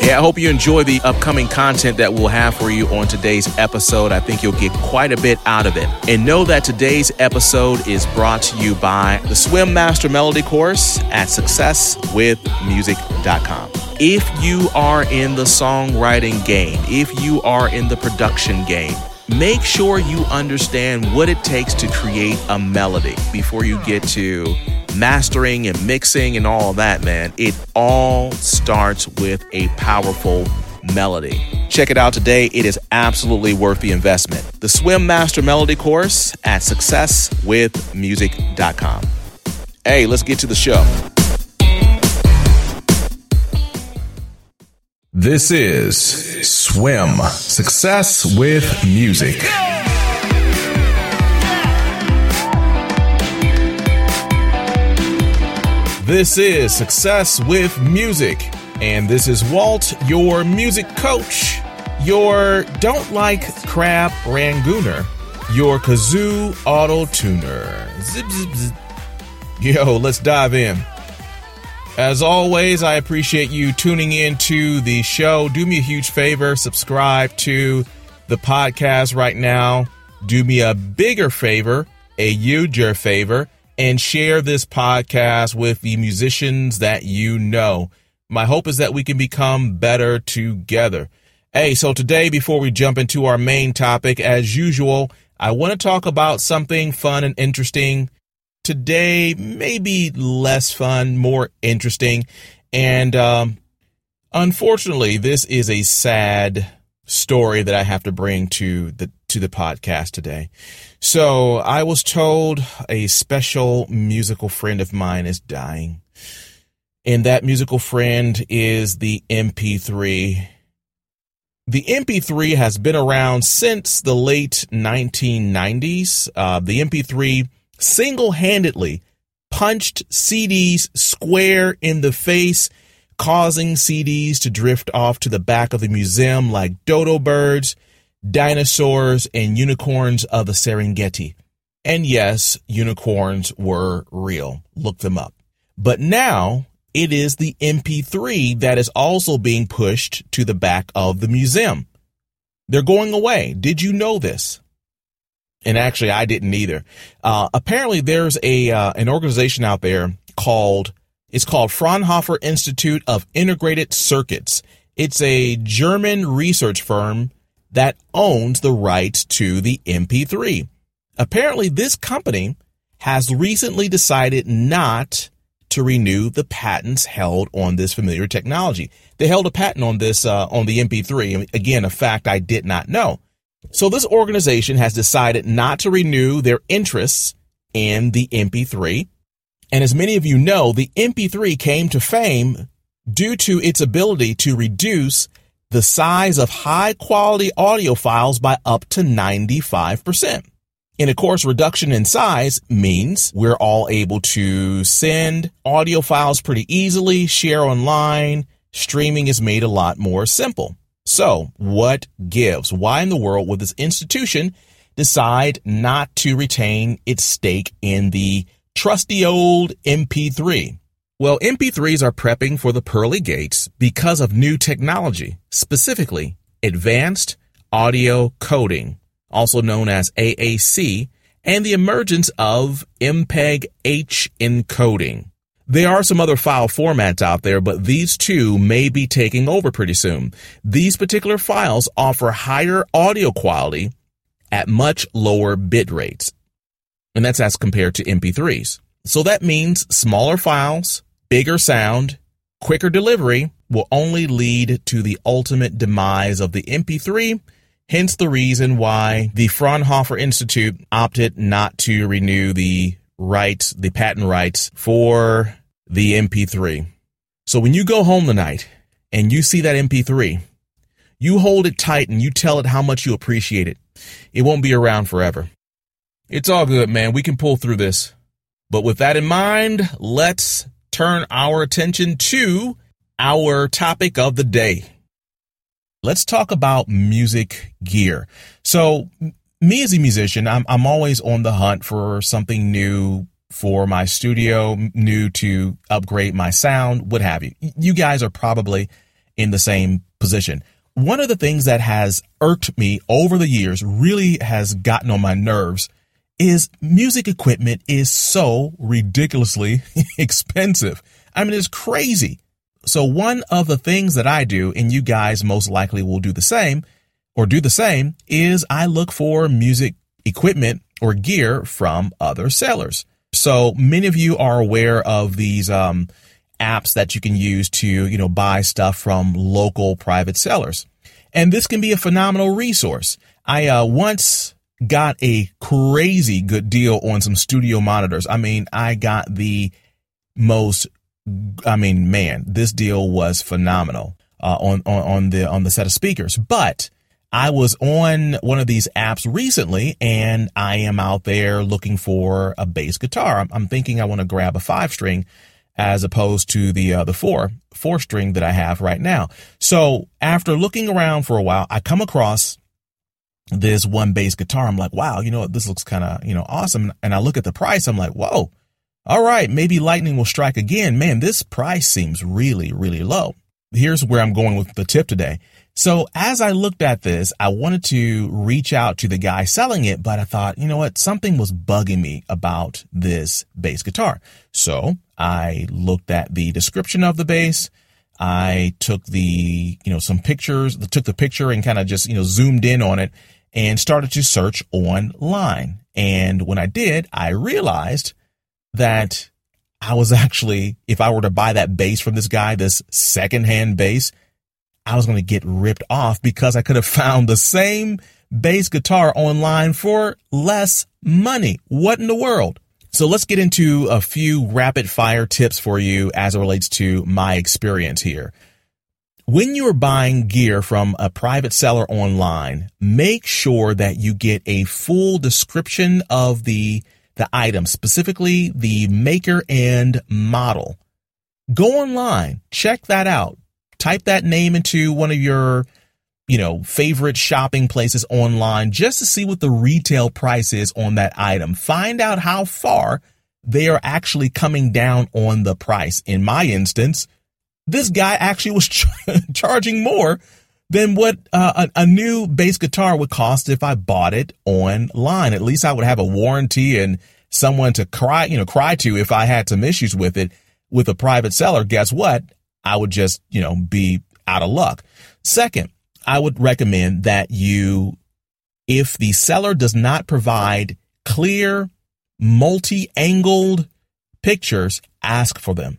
Hey, I hope you enjoy the upcoming content that we'll have for you on today's episode. I think you'll get quite a bit out of it. And know that today's episode is brought to you by the Swim Master Melody course at successwithmusic.com. If you are in the songwriting game, if you are in the production game, make sure you understand what it takes to create a melody before you get to mastering and mixing and all that, man. It all starts with a powerful melody. Check it out today. It is absolutely worth the investment. The Swim Master Melody course at successwithmusic.com. Hey, let's get to the show. This is Swim Success with Music. This is Success with Music, and this is Walt, your music coach, your don't like crap rangooner, your kazoo auto tuner. Zip, zip, zip. Yo, let's dive in. As always, I appreciate you tuning in to the show. Do me a huge favor, subscribe to the podcast right now. Do me a bigger favor, a huger favor, and share this podcast with the musicians that you know. My hope is that we can become better together. Hey, so today, before we jump into our main topic, as usual, I want to talk about something fun and interesting. Today, maybe less fun, more interesting. And um, unfortunately, this is a sad story that I have to bring to the to the podcast today. So I was told a special musical friend of mine is dying. And that musical friend is the MP3. The MP3 has been around since the late 1990s. Uh, the MP3 single handedly punched CDs square in the face, causing CDs to drift off to the back of the museum like dodo birds dinosaurs, and unicorns of the Serengeti. And yes, unicorns were real. Look them up. But now it is the MP3 that is also being pushed to the back of the museum. They're going away. Did you know this? And actually, I didn't either. Uh, apparently, there's a uh, an organization out there called it's called Fraunhofer Institute of Integrated Circuits. It's a German research firm that owns the rights to the MP3. Apparently, this company has recently decided not to renew the patents held on this familiar technology. They held a patent on this uh, on the MP3. Again, a fact I did not know. So this organization has decided not to renew their interests in the MP3. And as many of you know, the MP3 came to fame due to its ability to reduce the size of high quality audio files by up to 95%. And of course, reduction in size means we're all able to send audio files pretty easily, share online. Streaming is made a lot more simple. So what gives? Why in the world would this institution decide not to retain its stake in the trusty old MP3? Well, MP3s are prepping for the pearly gates because of new technology, specifically advanced audio coding, also known as AAC, and the emergence of MPEG H encoding. There are some other file formats out there, but these two may be taking over pretty soon. These particular files offer higher audio quality at much lower bit rates. And that's as compared to MP3s. So that means smaller files, bigger sound, quicker delivery will only lead to the ultimate demise of the MP3, hence the reason why the Fraunhofer Institute opted not to renew the rights, the patent rights for the MP3. So when you go home tonight and you see that MP3, you hold it tight and you tell it how much you appreciate it. It won't be around forever. It's all good, man. We can pull through this. But with that in mind, let's turn our attention to our topic of the day. Let's talk about music gear. So, me as a musician, I'm, I'm always on the hunt for something new, for my studio, new to upgrade my sound, what have you. You guys are probably in the same position. One of the things that has irked me over the years, really has gotten on my nerves, is music equipment is so ridiculously expensive. I mean, it's crazy. So one of the things that I do, and you guys most likely will do the same or do the same, is I look for music equipment or gear from other sellers. So many of you are aware of these um, apps that you can use to, you know, buy stuff from local private sellers. And this can be a phenomenal resource. I uh, once got a crazy good deal on some studio monitors. I mean, I got the most I mean, man, this deal was phenomenal uh, on, on on the on the set of speakers. But I was on one of these apps recently, and I am out there looking for a bass guitar. I'm, I'm thinking I want to grab a five string as opposed to the uh, the four four string that I have right now. So after looking around for a while, I come across this one bass guitar. I'm like, wow, you know what? This looks kind of you know awesome. And I look at the price. I'm like, whoa all right, maybe lightning will strike again. Man, this price seems really, really low. Here's where I'm going with the tip today. So as I looked at this, I wanted to reach out to the guy selling it, but I thought, you know what? Something was bugging me about this bass guitar. So I looked at the description of the bass. I took the, you know, some pictures, took the picture and kind of just, you know, zoomed in on it and started to search online. And when I did, I realized that I was actually, if I were to buy that bass from this guy, this secondhand bass, I was going to get ripped off because I could have found the same bass guitar online for less money. What in the world? So let's get into a few rapid fire tips for you as it relates to my experience here. When you're buying gear from a private seller online, make sure that you get a full description of the the item, specifically the maker and model. Go online, check that out. Type that name into one of your, you know, favorite shopping places online just to see what the retail price is on that item. Find out how far they are actually coming down on the price. In my instance, this guy actually was ch- charging more than what uh, a, a, new bass guitar would cost if I bought it online. At least I would have a warranty and someone to cry, you know, cry to if I had some issues with it with a private seller. Guess what? I would just, you know, be out of luck. Second, I would recommend that you, if the seller does not provide clear, multi-angled pictures, ask for them.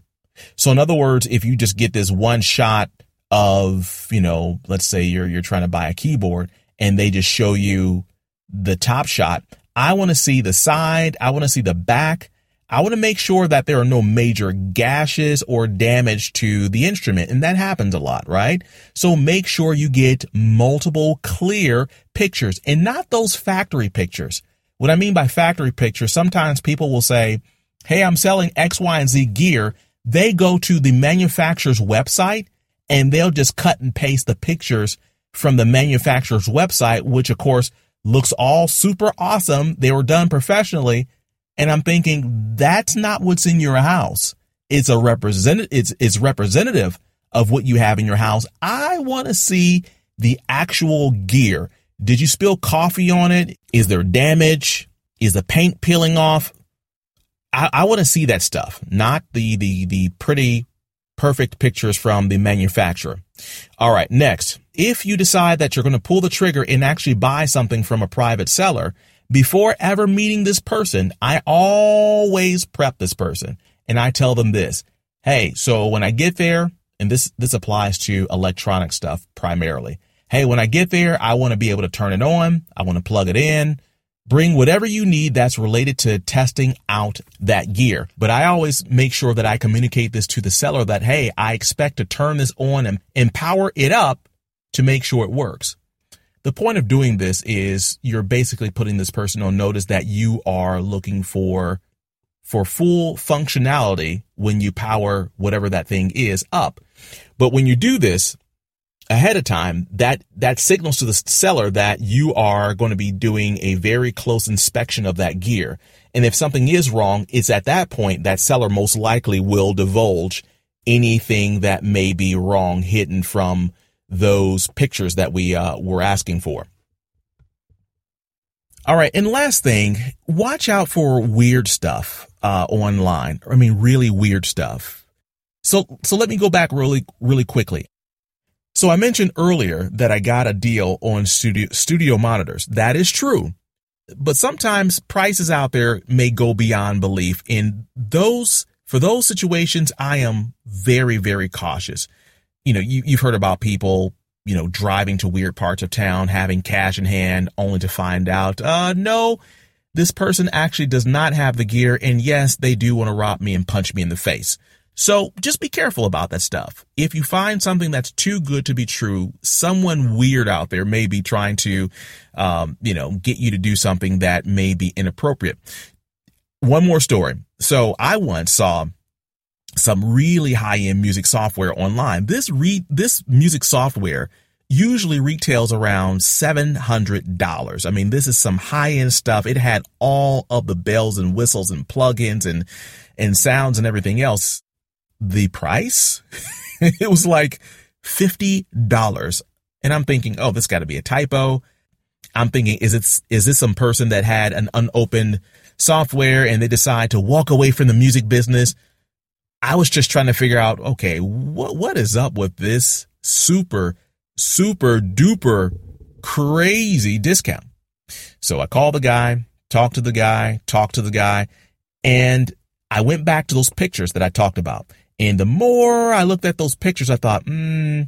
So in other words, if you just get this one shot of, you know, let's say you're you're trying to buy a keyboard and they just show you the top shot, I want to see the side, I want to see the back. I want to make sure that there are no major gashes or damage to the instrument. And that happens a lot, right? So make sure you get multiple clear pictures and not those factory pictures. What I mean by factory pictures, sometimes people will say, Hey, I'm selling X, Y, and Z gear. They go to the manufacturer's website and they'll just cut and paste the pictures from the manufacturer's website, which of course looks all super awesome. They were done professionally. And I'm thinking that's not what's in your house. It's a representative, it's, it's representative of what you have in your house. I want to see the actual gear. Did you spill coffee on it? Is there damage? Is the paint peeling off? I, I want to see that stuff, not the, the, the pretty perfect pictures from the manufacturer. All right. Next, if you decide that you're going to pull the trigger and actually buy something from a private seller, before ever meeting this person, I always prep this person and I tell them this. Hey, so when I get there, and this, this applies to electronic stuff primarily. Hey, when I get there, I want to be able to turn it on. I want to plug it in. Bring whatever you need that's related to testing out that gear. But I always make sure that I communicate this to the seller that, hey, I expect to turn this on and, and power it up to make sure it works. The point of doing this is you're basically putting this person on notice that you are looking for for full functionality when you power whatever that thing is up. But when you do this, ahead of time, that, that signals to the seller that you are going to be doing a very close inspection of that gear. And if something is wrong, it's at that point that seller most likely will divulge anything that may be wrong hidden from those pictures that we uh, were asking for. All right. And last thing, watch out for weird stuff uh, online. I mean, really weird stuff. So, so let me go back really, really quickly. So I mentioned earlier that I got a deal on studio, studio monitors. That is true. But sometimes prices out there may go beyond belief. In those, for those situations, I am very, very cautious. You know, you, you've heard about people you know, driving to weird parts of town, having cash in hand, only to find out, uh, no, this person actually does not have the gear. And yes, they do want to rob me and punch me in the face. So just be careful about that stuff. If you find something that's too good to be true, someone weird out there may be trying to, um, you know, get you to do something that may be inappropriate. One more story. So I once saw some really high end music software online. This re this music software usually retails around $700. I mean, this is some high end stuff. It had all of the bells and whistles and plugins and, and sounds and everything else. The price, it was like $50. And I'm thinking, oh, this got to be a typo. I'm thinking, is it, is this some person that had an unopened software and they decide to walk away from the music business? I was just trying to figure out, okay, what, what is up with this super, super duper crazy discount? So I called the guy, talked to the guy, talked to the guy, and I went back to those pictures that I talked about. And the more I looked at those pictures, I thought, hmm,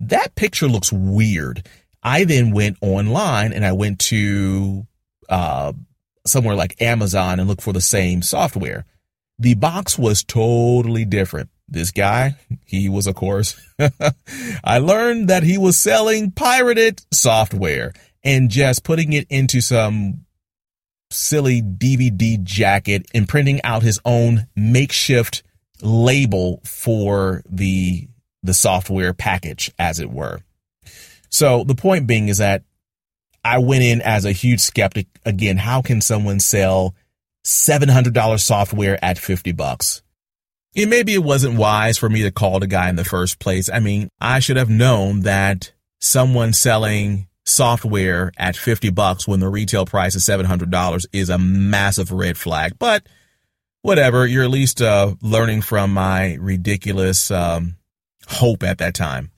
that picture looks weird. I then went online and I went to uh, somewhere like Amazon and looked for the same software. The box was totally different. This guy, he was, of course, I learned that he was selling pirated software and just putting it into some silly DVD jacket and printing out his own makeshift label for the the software package as it were. So the point being is that I went in as a huge skeptic again, how can someone sell $700 software at 50 bucks. And maybe it wasn't wise for me to call the guy in the first place. I mean, I should have known that someone selling software at 50 bucks when the retail price is $700 is a massive red flag. But whatever, you're at least uh, learning from my ridiculous um, hope at that time.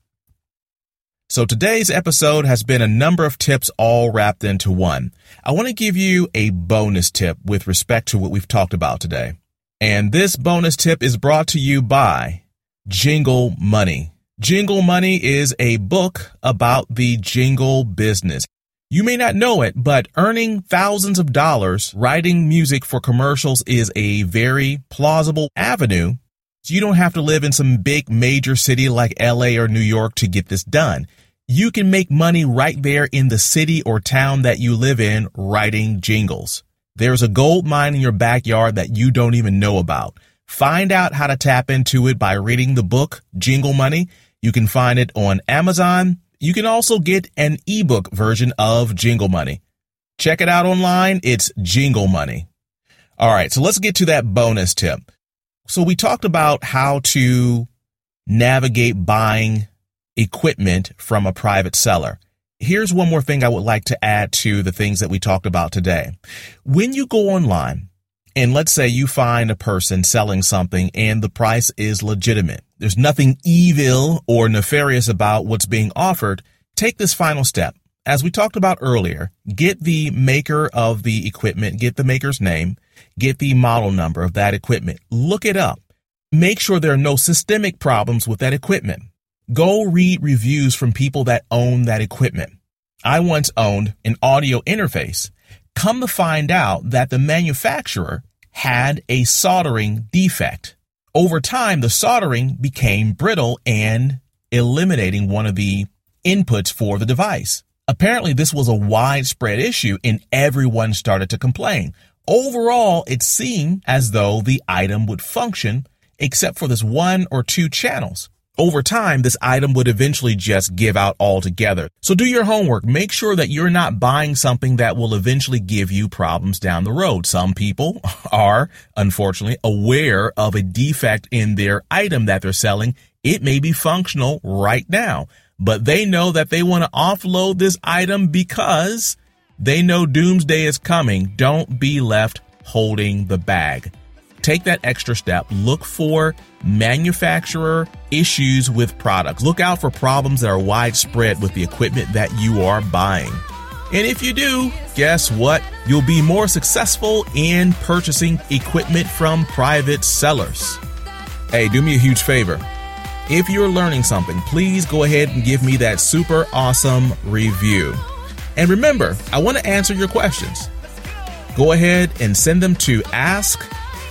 So today's episode has been a number of tips all wrapped into one. I want to give you a bonus tip with respect to what we've talked about today. And this bonus tip is brought to you by Jingle Money. Jingle Money is a book about the jingle business. You may not know it, but earning thousands of dollars writing music for commercials is a very plausible avenue. So You don't have to live in some big major city like LA or New York to get this done. You can make money right there in the city or town that you live in writing jingles. There's a gold mine in your backyard that you don't even know about. Find out how to tap into it by reading the book Jingle Money. You can find it on Amazon. You can also get an ebook version of Jingle Money. Check it out online. It's Jingle Money. All right, so let's get to that bonus tip. So we talked about how to navigate buying equipment from a private seller. Here's one more thing I would like to add to the things that we talked about today. When you go online, and let's say you find a person selling something and the price is legitimate. There's nothing evil or nefarious about what's being offered. Take this final step. As we talked about earlier, get the maker of the equipment, get the maker's name, get the model number of that equipment, look it up. Make sure there are no systemic problems with that equipment. Go read reviews from people that own that equipment. I once owned an audio interface. Come to find out that the manufacturer had a soldering defect. Over time, the soldering became brittle and eliminating one of the inputs for the device. Apparently, this was a widespread issue and everyone started to complain. Overall, it seemed as though the item would function except for this one or two channels. Over time, this item would eventually just give out altogether. So do your homework. Make sure that you're not buying something that will eventually give you problems down the road. Some people are, unfortunately, aware of a defect in their item that they're selling. It may be functional right now, but they know that they want to offload this item because they know doomsday is coming. Don't be left holding the bag take that extra step. Look for manufacturer issues with products. Look out for problems that are widespread with the equipment that you are buying. And if you do, guess what? You'll be more successful in purchasing equipment from private sellers. Hey, do me a huge favor. If you're learning something, please go ahead and give me that super awesome review. And remember, I want to answer your questions. Go ahead and send them to ask